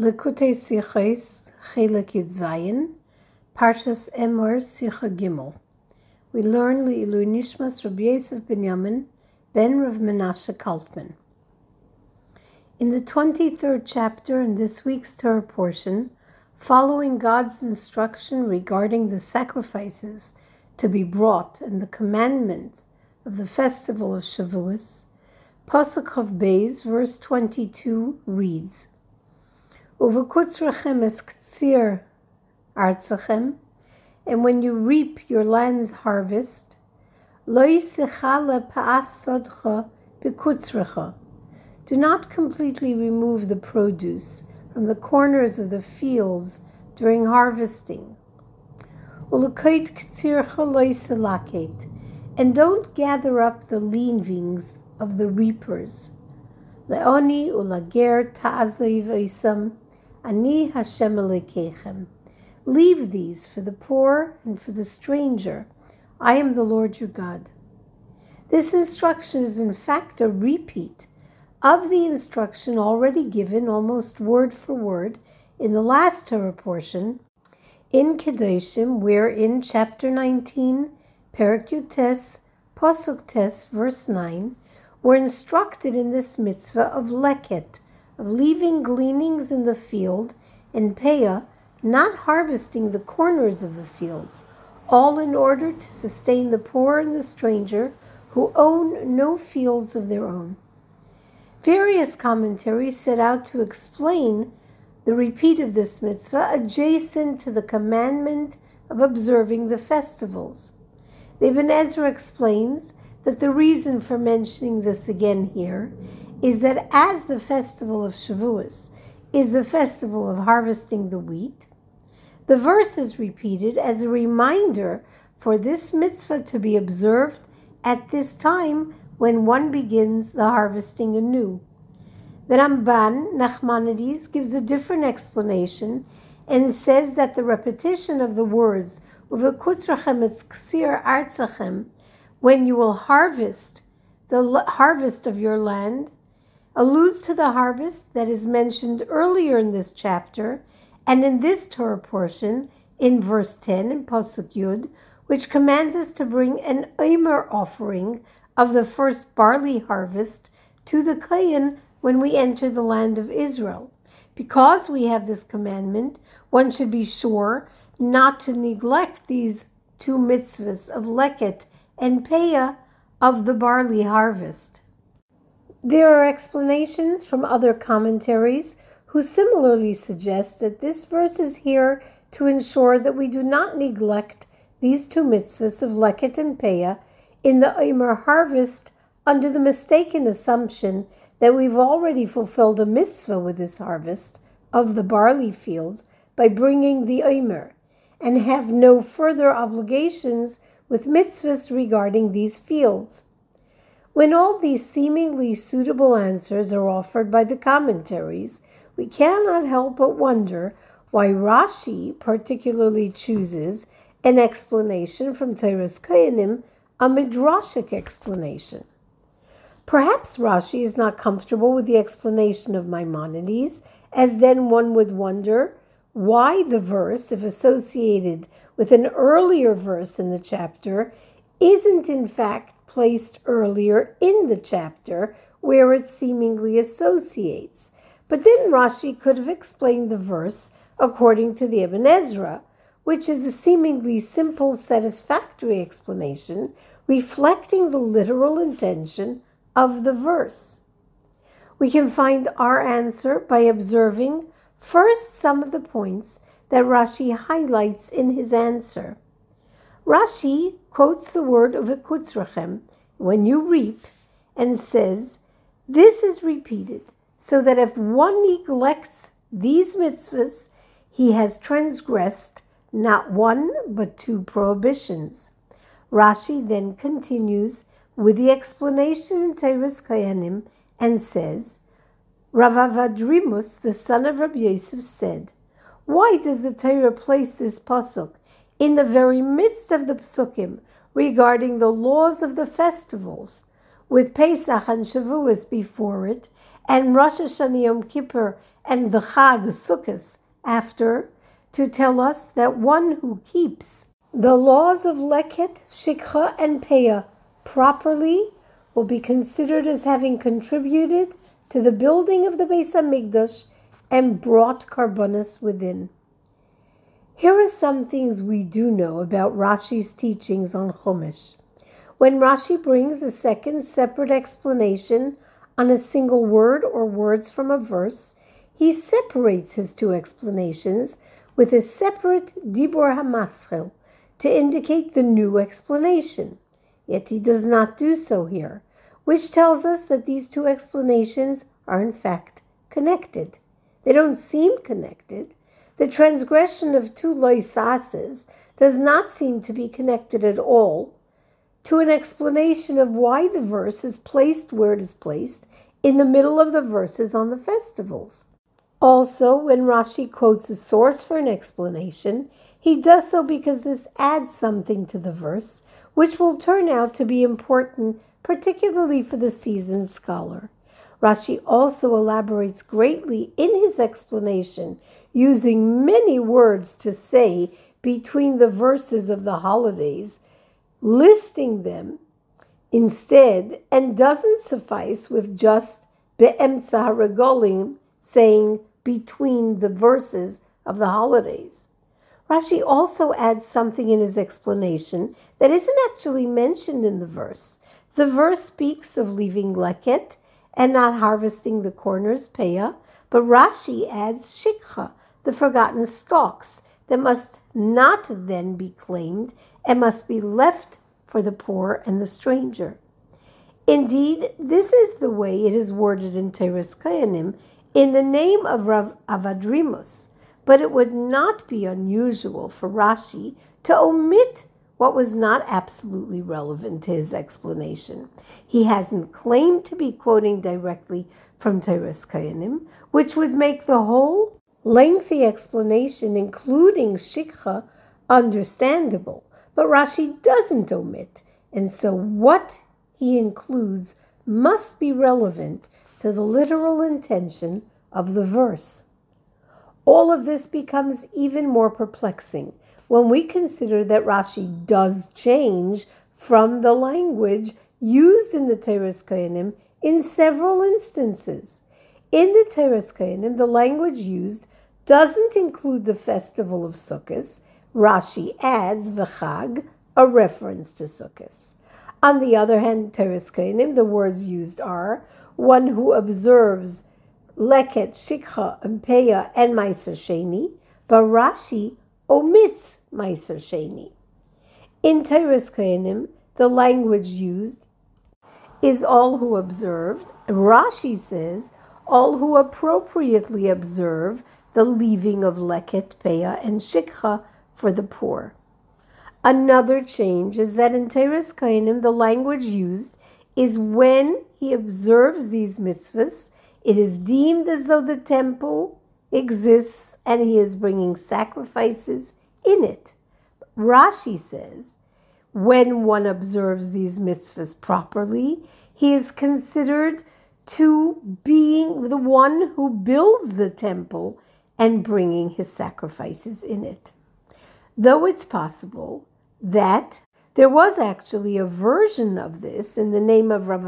Lekutei Siches, Chelik Yud Zayin, Parshas Emor Sicha Gimel. We learn Le'ilu Nishmas Rabbi Yosef Binyamin, Ben Rav Menashe Kaltman. In the 23rd chapter in this week's Torah portion, following God's instruction regarding the sacrifices to be brought and the commandment of the festival of Shavuos, Pasuk of Beis, verse 22 reads, Es ktsir and when you reap your land's harvest, lo yisichala pa'as bekutzracha. Do not completely remove the produce from the corners of the fields during harvesting. Ulukait ktsircha lo and don't gather up the leavings of the reapers. Leoni ulager ta'aziv isam Ani Hashem Elikechem. Leave these for the poor and for the stranger. I am the Lord your God. This instruction is in fact a repeat of the instruction already given almost word for word in the last Torah portion in Kedoshim, where in chapter 19, Perak Yutes, Posuk Tes, verse 9, we're instructed in this mitzvah of leket, of leaving gleanings in the field, and peah, not harvesting the corners of the fields, all in order to sustain the poor and the stranger who own no fields of their own. Various commentaries set out to explain the repeat of this mitzvah adjacent to the commandment of observing the festivals. Ibn Ezra explains that the reason for mentioning this again here is that as the festival of Shavuos is the festival of harvesting the wheat, the verse is repeated as a reminder for this mitzvah to be observed at this time when one begins the harvesting anew. The Ramban, Nachmanides, gives a different explanation and says that the repetition of the words when you will harvest the harvest of your land alludes to the harvest that is mentioned earlier in this chapter and in this Torah portion in verse 10 in Pasuk Yud, which commands us to bring an Omer offering of the first barley harvest to the Kohen when we enter the land of Israel. Because we have this commandment, one should be sure not to neglect these two mitzvahs of Leket and Peah of the barley harvest. There are explanations from other commentaries who similarly suggest that this verse is here to ensure that we do not neglect these two mitzvahs of Leket and Peah in the Omer harvest under the mistaken assumption that we've already fulfilled a mitzvah with this harvest of the barley fields by bringing the Omer and have no further obligations with mitzvahs regarding these fields. When all these seemingly suitable answers are offered by the commentaries, we cannot help but wonder why Rashi particularly chooses an explanation from Toras Kohanim, a midrashic explanation. Perhaps Rashi is not comfortable with the explanation of Maimonides, as then one would wonder why the verse, if associated with an earlier verse in the chapter, isn't in fact placed earlier in the chapter where it seemingly associates. But then Rashi could have explained the verse according to the Ibn Ezra, which is a seemingly simple, satisfactory explanation reflecting the literal intention of the verse. We can find our answer by observing first some of the points that Rashi highlights in his answer. Rashi quotes the word of ikutzrachem, when you reap, and says, This is repeated, so that if one neglects these mitzvahs, he has transgressed not one but two prohibitions. Rashi then continues with the explanation in Toras Kohanim and says, Rav Avadrimus, the son of Rabbi Yosef, said, Why does the Torah place this pasuk in the very midst of the psukim regarding the laws of the festivals, with Pesach and Shavuos before it, and Rosh Hashanah Yom Kippur and the Chag Sukkot after to tell us that one who keeps the laws of Leket, Shikha, and Peah properly will be considered as having contributed to the building of the Beis Hamikdash and brought Karbonis within. Here are some things we do know about Rashi's teachings on Chumash. When Rashi brings a second separate explanation on a single word or words from a verse, he separates his two explanations with a separate Dibor Hamaschel to indicate the new explanation. Yet he does not do so here, which tells us that these two explanations are in fact connected. They don't seem connected. The transgression of two loisases does not seem to be connected at all to an explanation of why the verse is placed where it is placed in the middle of the verses on the festivals. Also, when Rashi quotes a source for an explanation, he does so because this adds something to the verse, which will turn out to be important, particularly for the seasoned scholar. Rashi also elaborates greatly in his explanation, using many words to say between the verses of the holidays, listing them instead, and doesn't suffice with just be'emtza regolim, saying between the verses of the holidays. Rashi also adds something in his explanation that isn't actually mentioned in the verse. The verse speaks of leaving leket and not harvesting the corners, peah, but Rashi adds shikha, the forgotten stalks, that must not then be claimed and must be left for the poor and the stranger. Indeed, this is the way it is worded in Toras Kohanim in the name of Rav Avadrimos, but it would not be unusual for Rashi to omit what was not absolutely relevant to his explanation. He hasn't claimed to be quoting directly from Toras Kohanim, which would make the whole lengthy explanation, including Shikha, understandable. But Rashi doesn't omit, and so what he includes must be relevant to the literal intention of the verse. All of this becomes even more perplexing when we consider that Rashi does change from the language used in the Toras Kohanim in several instances. In the Toras Kohanim, the language used doesn't include the festival of Sukkot. Rashi adds v'chag, a reference to Sukkot. On the other hand, Toras Kohanim, the words used are one who observes Leket, Shikha, Peah, and Meiser Sheni, but Rashi omits Meiser Sheni. In Toras Kohanim, the language used is all who observed. Rashi says all who appropriately observe the leaving of Leket, Peah, and Shikha for the poor. Another change is that in Toras Kohanim, the language used is when he observes these mitzvahs, it is deemed as though the temple exists and he is bringing sacrifices in it. Rashi says, when one observes these mitzvahs properly, he is considered to being the one who builds the temple and bringing his sacrifices in it. Though it's possible that there was actually a version of this in the name of Rav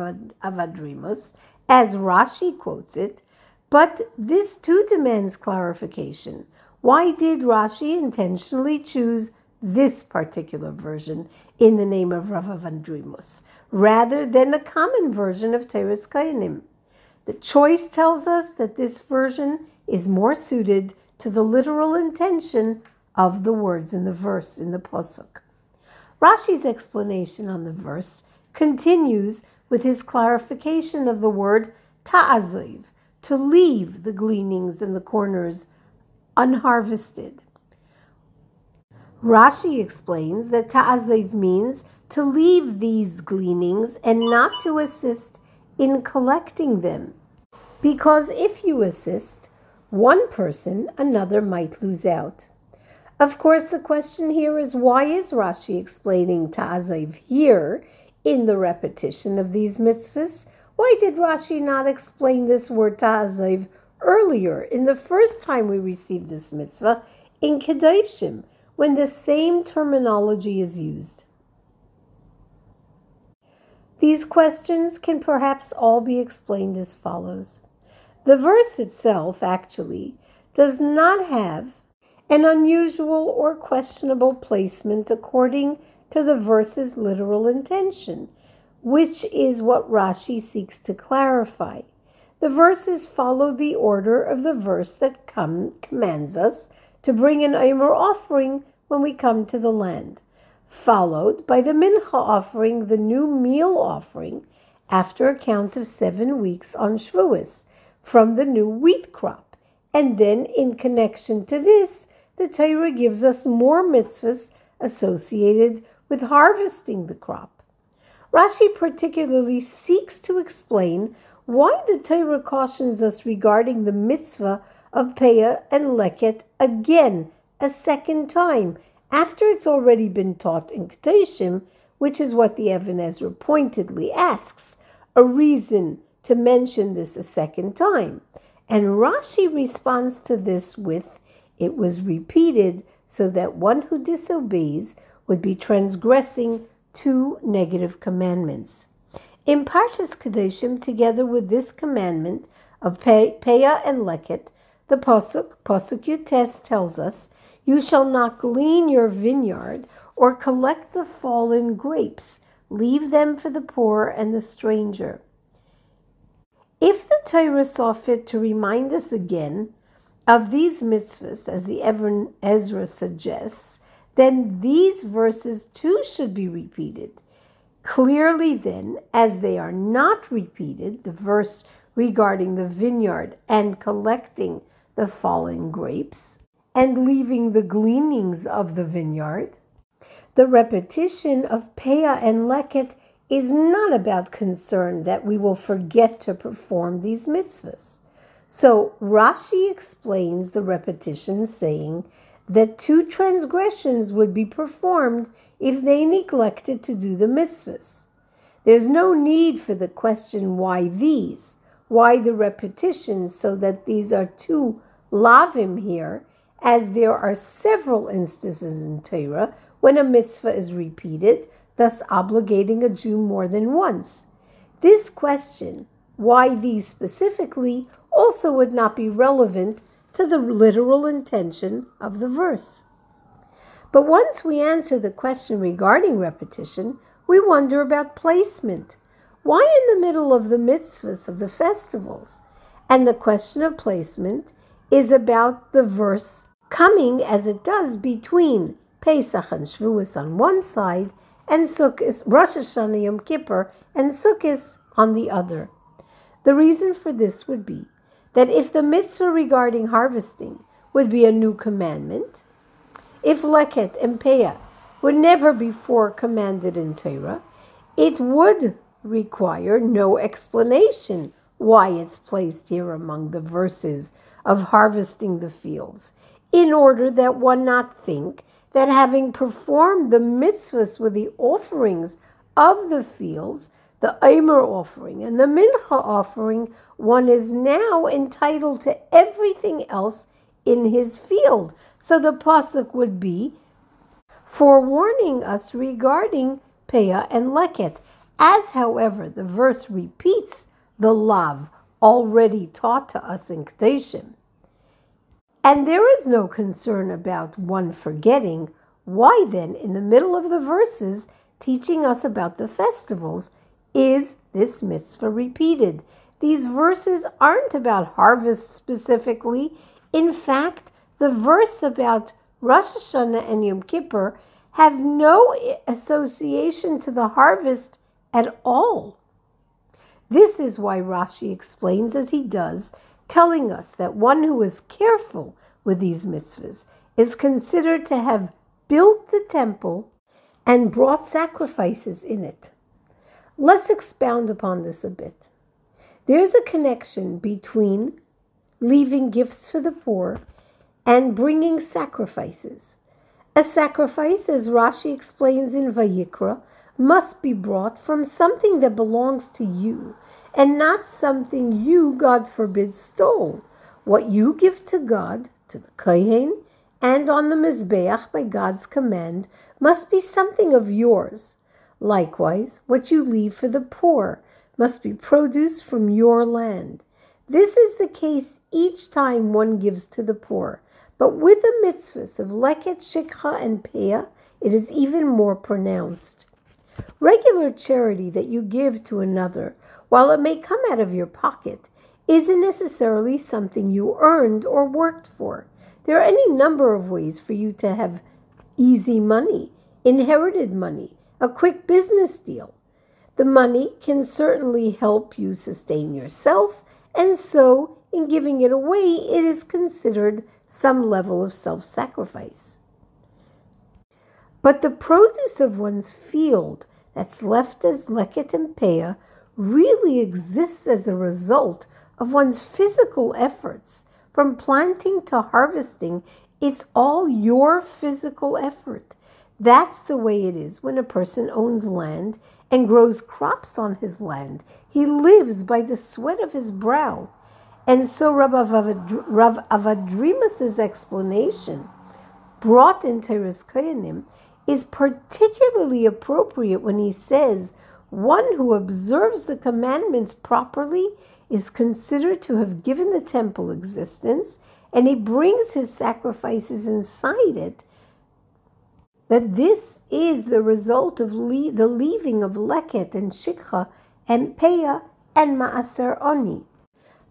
Avadrimos, as Rashi quotes it, but this too demands clarification. Why did Rashi intentionally choose this particular version in the name of Rav Avadrimos rather than a common version of Toras Kohanim? The choice tells us that this version is more suited to the literal intention of the words in the verse in the Pasuk. Rashi's explanation on the verse continues with his clarification of the word ta'aziv, to leave the gleanings in the corners unharvested. Rashi explains that ta'aziv means to leave these gleanings and not to assist in collecting them. Because if you assist one person, another might lose out. Of course, the question here is why is Rashi explaining Ta'aziv here in the repetition of these mitzvahs? Why did Rashi not explain this word Ta'aziv earlier, in the first time we received this mitzvah, in Kedoshim, when the same terminology is used. These questions can perhaps all be explained as follows. The verse itself, actually, does not have an unusual or questionable placement according to the verse's literal intention, which is what Rashi seeks to clarify. The verses follow the order of the verse that com- commands us to bring an Omer offering when we come to the land followed by the mincha offering, the new meal offering, after a count of seven weeks on Shavuos from the new wheat crop. And then, in connection to this, the Torah gives us more mitzvahs associated with harvesting the crop. Rashi particularly seeks to explain why the Torah cautions us regarding the mitzvah of Peah and Leket again, a second time, after it's already been taught in Kedoshim, which is what the Ibn Ezra pointedly asks, a reason to mention this a second time. And Rashi responds to this with, it was repeated so that one who disobeys would be transgressing two negative commandments. In Parshas Kedoshim, together with this commandment of Peah and Leket, the Pasuk, Pasuk Yutes tells us you shall not glean your vineyard or collect the fallen grapes. Leave them for the poor and the stranger. If the Torah saw fit to remind us again of these mitzvahs, as the Ezra suggests, then these verses too should be repeated. Clearly, then, as they are not repeated, the verse regarding the vineyard and collecting the fallen grapes, and leaving the gleanings of the vineyard. The repetition of Peah and Leket is not about concern that we will forget to perform these mitzvahs. So Rashi explains the repetition, saying that two transgressions would be performed if they neglected to do the mitzvahs. There's no need for the question, why these? Why the repetition so that these are two lavim here as there are several instances in Torah when a mitzvah is repeated, thus obligating a Jew more than once. This question, why these specifically, also would not be relevant to the literal intention of the verse. But once we answer the question regarding repetition, we wonder about placement. Why in the middle of the mitzvahs of the festivals? And the question of placement is about the verse coming as it does between Pesach and Shavuos on one side and Sukkot, Rosh Hashanah Yom Kippur, and Sukkot on the other. The reason for this would be that if the mitzvah regarding harvesting would be a new commandment, if Leket and Peah were never before commanded in Torah, it would require no explanation why it's placed here among the verses of harvesting the fields in order that one not think that having performed the mitzvahs with the offerings of the fields, the Omer offering and the Mincha offering, one is now entitled to everything else in his field. So the pasuk would be forewarning us regarding Peah and Leket. As, however, the verse repeats the lav already taught to us in Kedoshim. And there is no concern about one forgetting. Why then, in the middle of the verses teaching us about the festivals, is this mitzvah repeated? These verses aren't about harvest specifically. In fact, the verse about Rosh Hashanah and Yom Kippur have no association to the harvest at all. This is why Rashi explains as he does telling us that one who is careful with these mitzvahs is considered to have built the temple and brought sacrifices in it. Let's expound upon this a bit. There's a connection between leaving gifts for the poor and bringing sacrifices. A sacrifice, as Rashi explains in Vayikra, must be brought from something that belongs to you and not something you, God forbid, stole. What you give to God, to the Kohen, and on the Mizbeach by God's command must be something of yours. Likewise, what you leave for the poor must be produce from your land. This is the case each time one gives to the poor. But with the mitzvahs of leket, shikha, and peah, it is even more pronounced. Regular charity that you give to another, while it may come out of your pocket, isn't necessarily something you earned or worked for. There are any number of ways for you to have easy money, inherited money, a quick business deal. The money can certainly help you sustain yourself, and so in giving it away, it is considered some level of self sacrifice. But the produce of one's field that's left as leket and peah really exists as a result of one's physical efforts. From planting to harvesting, it's all your physical effort. That's the way it is when a person owns land and grows crops on his land. He lives by the sweat of his brow. And so Rav, Avadrimus's explanation, brought in Toras Kohanim, is particularly appropriate when he says, one who observes the commandments properly is considered to have given the temple existence, and he brings his sacrifices inside it. That this is the result of le- the leaving of Leket and Shikha and Peah and Maaser Oni.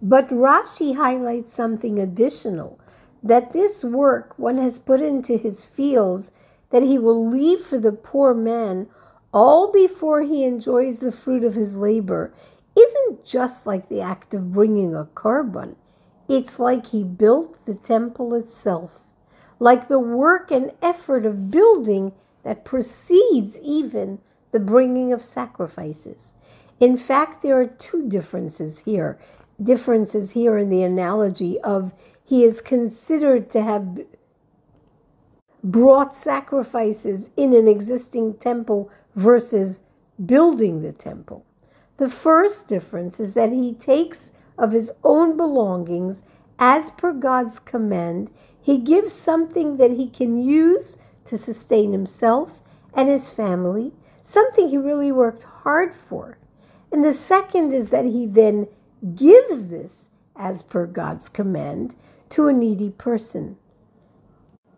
But Rashi highlights something additional that this work one has put into his fields that he will leave for the poor man all before he enjoys the fruit of his labor isn't just like the act of bringing a korban. It's like he built the temple itself, like the work and effort of building that precedes even the bringing of sacrifices. In fact, there are two differences here. Differences here in the analogy of he is considered to have brought sacrifices in an existing temple versus building the temple. The first difference is that he takes of his own belongings as per God's command. He gives something that he can use to sustain himself and his family, something he really worked hard for. And the second is that he then gives this, as per God's command, to a needy person.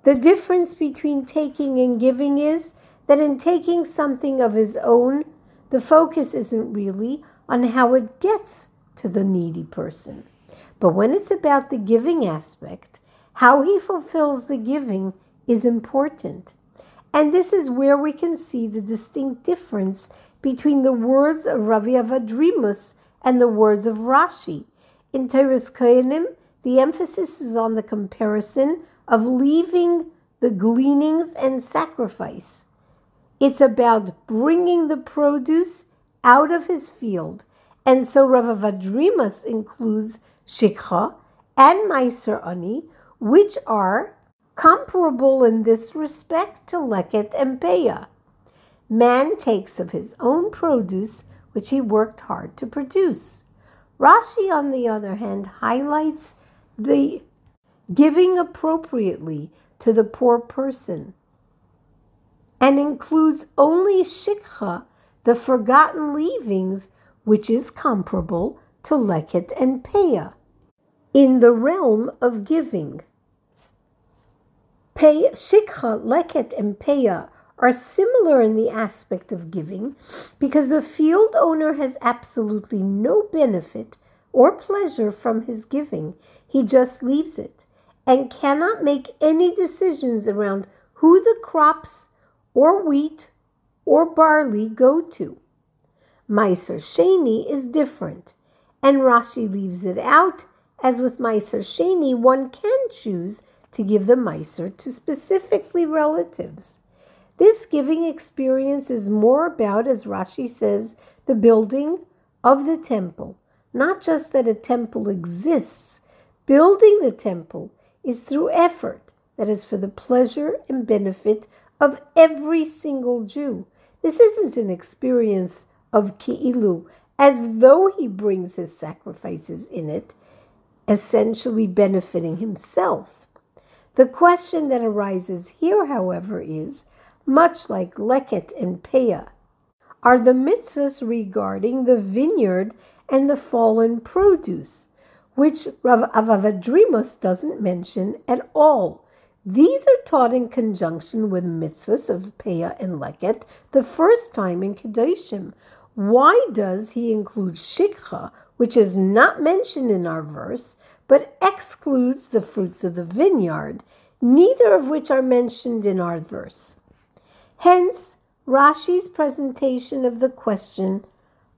The difference between taking and giving is that in taking something of his own, the focus isn't really on how it gets to the needy person. But when it's about the giving aspect, how he fulfills the giving is important. And this is where we can see the distinct difference between the words of Rabbi Avadrimus and the words of Rashi. In Toras Kohanim, the emphasis is on the comparison of leaving the gleanings and sacrifice. It's about bringing the produce out of his field. And so Rav Avadrimus includes Shikha and Meiser Ani, which are comparable in this respect to Leket and Peah. Man takes of his own produce, which he worked hard to produce. Rashi, on the other hand, highlights the giving appropriately to the poor person and includes only shikha, the forgotten leavings, which is comparable to leket and peah. In the realm of giving, pay, shikha, leket, and peah are similar in the aspect of giving because the field owner has absolutely no benefit or pleasure from his giving. He just leaves it and cannot make any decisions around who the crops or wheat or barley go to. Meiser Sheni is different, and Rashi leaves it out, as with Meiser Sheni, one can choose to give the Meiser to specifically relatives. This giving experience is more about, as Rashi says, the building of the temple. Not just that a temple exists, building the temple is through effort that is for the pleasure and benefit of every single Jew. This isn't an experience of ki'ilu, as though he brings his sacrifices in it. essentially benefiting himself. The question that arises here, however, is much like Leket and Peah, are the mitzvahs regarding the vineyard and the fallen produce, which Rav Avadrimos doesn't mention at all. These are taught in conjunction with mitzvahs of Peah and Leket the first time in Kedoshim. Why does he include Shikha, which is not mentioned in our verse, but excludes the fruits of the vineyard, neither of which are mentioned in our verse? Hence, Rashi's presentation of the question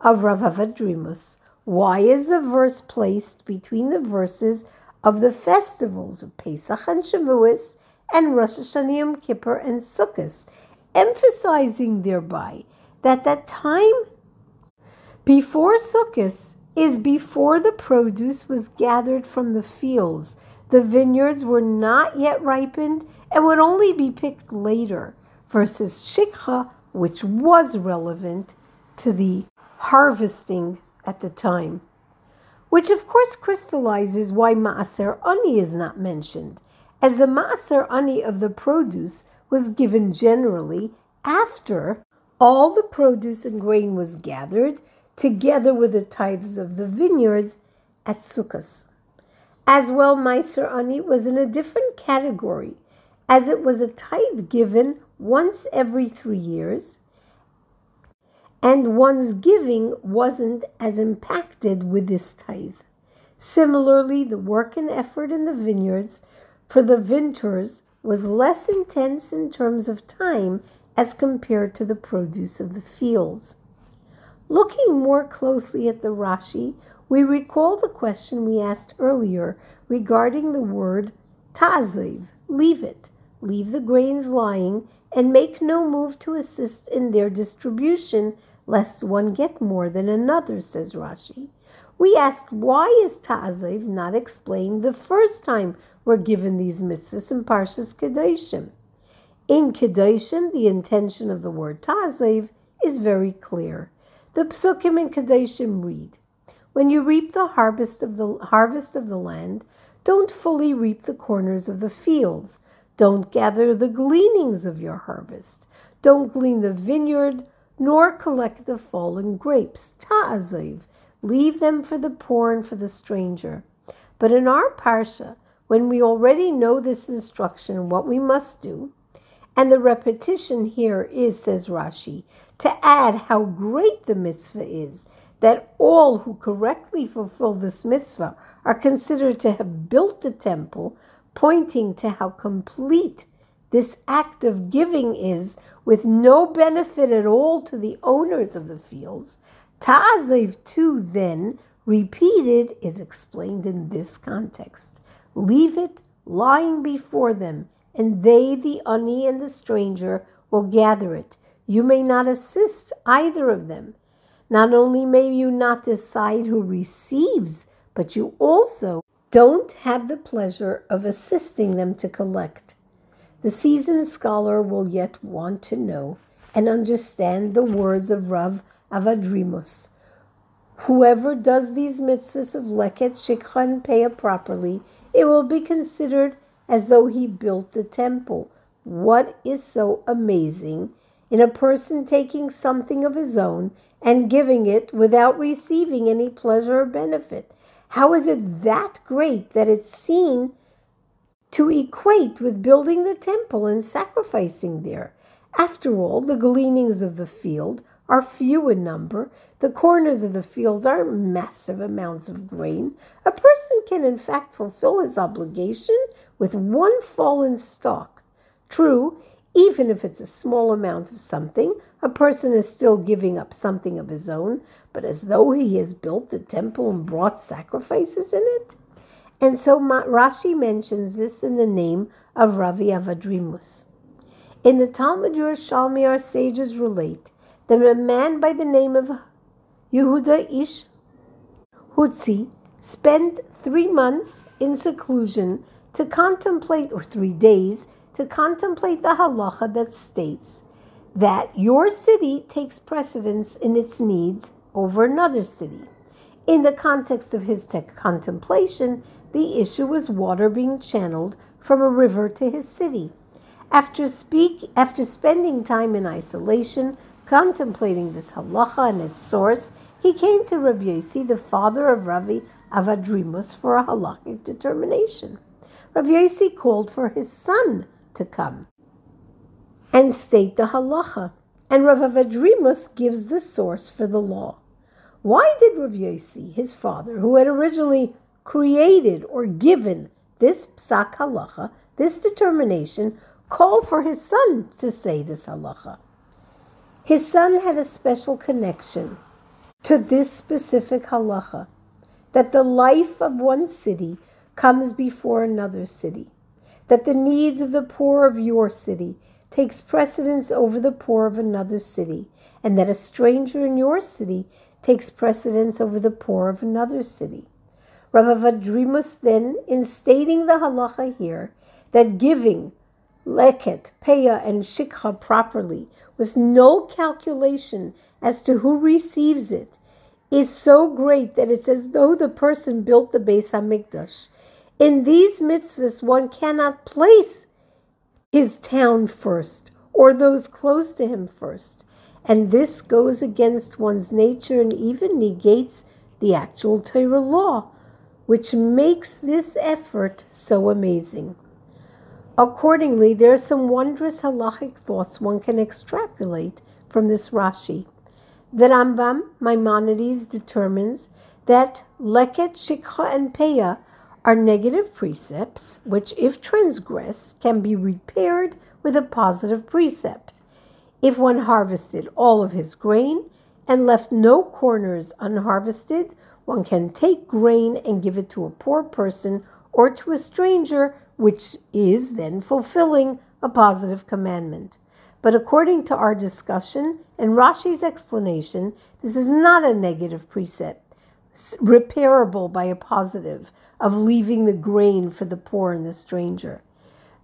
of Rav Avadrimus. Why is the verse placed between the verses of the festivals of Pesach and Shavuos and Rosh Hashanah, Yom Kippur, and Sukkot, emphasizing thereby that that time before Sukkot is before the produce was gathered from the fields. The vineyards were not yet ripened and would only be picked later, versus Shikha, which was relevant to the harvesting at the time. Which, of course, crystallizes why Maaser Ani is not mentioned, as the Maaser Ani of the produce was given generally after all the produce and grain was gathered, together with the tithes of the vineyards at Sukkot. As well, Maaser Ani was in a different category, as it was a tithe given once every three years, and one's giving wasn't as impacted with this tithe. Similarly, the work and effort in the vineyards for the vintners was less intense in terms of time as compared to the produce of the fields. Looking more closely at the Rashi, we recall the question we asked earlier regarding the word taziv, leave it, leave the grains lying, and make no move to assist in their distribution lest one get more than another, says Rashi. We ask, why is Ta'aziv not explained the first time we're given these mitzvahs in Parshas Kedoshim? In Kedoshim, the intention of the word Ta'aziv is very clear. The psukim in Kedoshim read, When you reap the harvest of the harvest of the land, don't fully reap the corners of the fields. Don't gather the gleanings of your harvest. Don't glean the vineyard nor collect the fallen grapes. Ta'aziv, leave them for the poor and for the stranger. But in our parsha, when we already know this instruction, and what we must do, and the repetition here is, says Rashi, to add how great the mitzvah is, that all who correctly fulfill this mitzvah are considered to have built the temple, pointing to how complete this act of giving is with no benefit at all to the owners of the fields, Ta'aziv too then repeated is explained in this context. Leave it lying before them, and they, the ani and the stranger, will gather it. You may not assist either of them. Not only may you not decide who receives, but you also don't have the pleasure of assisting them to collect. The seasoned scholar will yet want to know and understand the words of Rav Avadrimus. Whoever does these mitzvahs of Leket, Shikha, and Peah properly, it will be considered as though he built the temple. What is so amazing in a person taking something of his own and giving it without receiving any pleasure or benefit? How is it that great that it's seen to equate with building the temple and sacrificing there. After all, the gleanings of the field are few in number. The corners of the fields are massive amounts of grain. A person can, in fact, fulfill his obligation with one fallen stalk. True, even if it's a small amount of something, a person is still giving up something of his own, but as though he has built the temple and brought sacrifices in it? And so Rashi mentions this in the name of Ravi Avadrimus. In the Talmud Yerushalmi, our sages relate that a man by the name of Yehuda Ish Hutzi spent three months in seclusion to contemplate, or three days, to contemplate the halacha that states that your city takes precedence in its needs over another city. In the context of his contemplation, the issue was water being channeled from a river to his city. After, speak, after spending time in isolation, contemplating this halacha and its source, he came to Rabbi Yossi, the father of Ravi Avadrimus, for a halachic determination. Rabbi Yossi called for his son to come and state the halacha, and Rav Avadrimus gives the source for the law. Why did Rav Yossi, his father, who had originally created or given this psak halacha, this determination, call for his son to say this halacha? His son had a special connection to this specific halacha that the life of one city comes before another city, that the needs of the poor of your city takes precedence over the poor of another city, and that a stranger in your city takes precedence over the poor of another city. Rav Avadrimus then, in stating the halacha here, that giving leket, peah, and shikha properly, with no calculation as to who receives it is so great that it's as though the person built the Beis Hamikdash. In these mitzvahs, one cannot place his town first or those close to him first, and this goes against one's nature and even negates the actual Torah law, which makes this effort so amazing. Accordingly, there are some wondrous halachic thoughts one can extrapolate from this Rashi. The Rambam, Maimonides, determines that leket, shikha, and peah are negative precepts, which, if transgressed, can be repaired with a positive precept. If one harvested all of his grain and left no corners unharvested, one can take grain and give it to a poor person or to a stranger which is then fulfilling a positive commandment. But according to our discussion and Rashi's explanation, this is not a negative precept, repairable by a positive of leaving the grain for the poor and the stranger.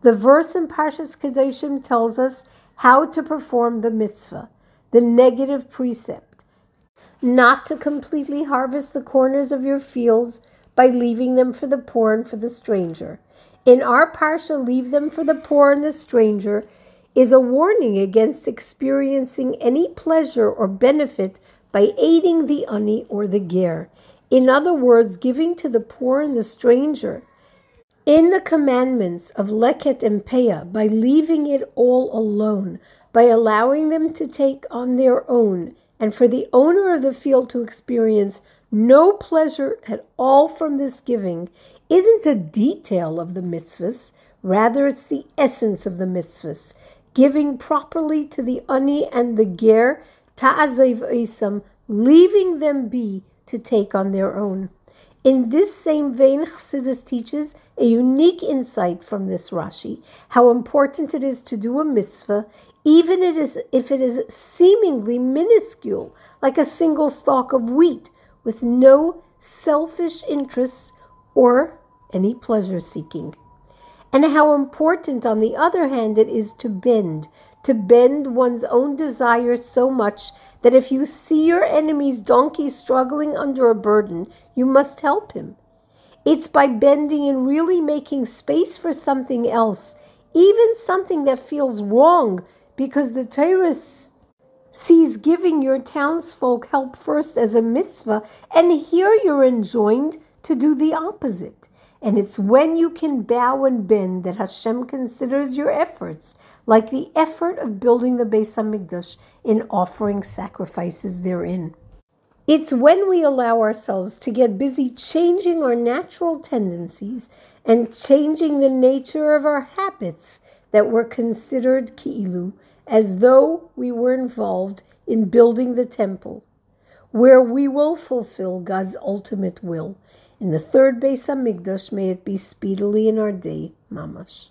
The verse in Parshas Kedoshim tells us how to perform the mitzvah, the negative precept, not to completely harvest the corners of your fields by leaving them for the poor and for the stranger. In our parsha, leave them for the poor and the stranger, is a warning against experiencing any pleasure or benefit by aiding the ani or the ger. In other words, giving to the poor and the stranger. In the commandments of leket and peah, by leaving it all alone, by allowing them to take on their own, and for the owner of the field to experience no pleasure at all from this giving, isn't a detail of the mitzvahs, rather, it's the essence of the mitzvahs. Giving properly to the ani and the ger, ta'azev isam, leaving them be to take on their own. In this same vein, Chassidus teaches a unique insight from this Rashi how important it is to do a mitzvah, even it is, if it is seemingly minuscule, like a single stalk of wheat, with no selfish interests or any pleasure seeking. And how important, on the other hand, it is to bend, to bend one's own desires so much that if you see your enemy's donkey struggling under a burden, you must help him. It's by bending and really making space for something else, even something that feels wrong, because the Torah sees giving your townsfolk help first as a mitzvah, and here you're enjoined to do the opposite. And it's when you can bow and bend that Hashem considers your efforts, like the effort of building the Beis Hamikdash in offering sacrifices therein. It's when we allow ourselves to get busy changing our natural tendencies and changing the nature of our habits that we're considered ki'ilu, as though we were involved in building the temple, where we will fulfill God's ultimate will in the third Beis Hamikdash, may it be speedily in our day, Mamash.